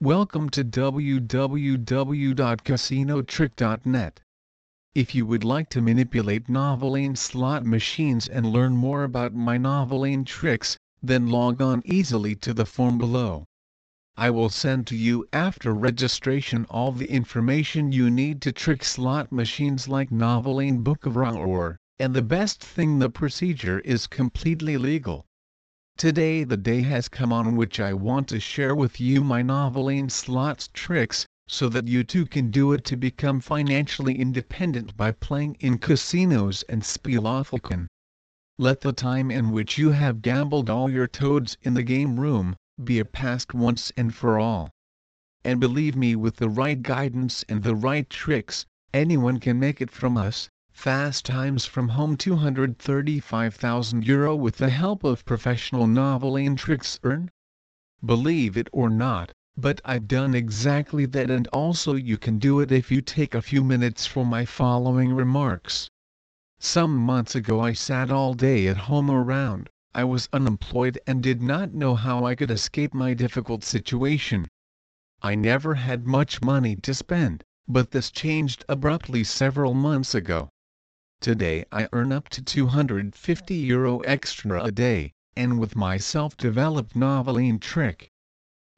Welcome to www.casinotrick.net. If you would like to manipulate Novoline slot machines and learn more about my Novoline tricks, then log on easily to the form below. I will send to you after registration all the information you need to trick slot machines like Novoline Book of Ra or and the best thing the procedure is completely legal. Today the day has come on which I want to share with you my Novoline slots tricks, so that you too can do it to become financially independent by playing in casinos and Spelautoken. Let the time in which you have gambled all your toads in the game room, be a past once and for all. And believe me with the right guidance and the right tricks, anyone can make it from us, Fast Times from Home 235,000 euro with the help of professional Novoline tricks earn? Believe it or not, but I've done exactly that and also you can do it if you take a few minutes for my following remarks. Some months ago I sat all day at home around, I was unemployed and did not know how I could escape my difficult situation. I never had much money to spend, but this changed abruptly several months ago. Today I earn up to 250 euro extra a day, and with my self-developed Novoline trick.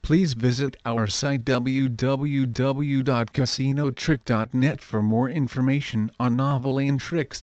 Please visit our site www.casinotrick.net for more information on Novoline tricks.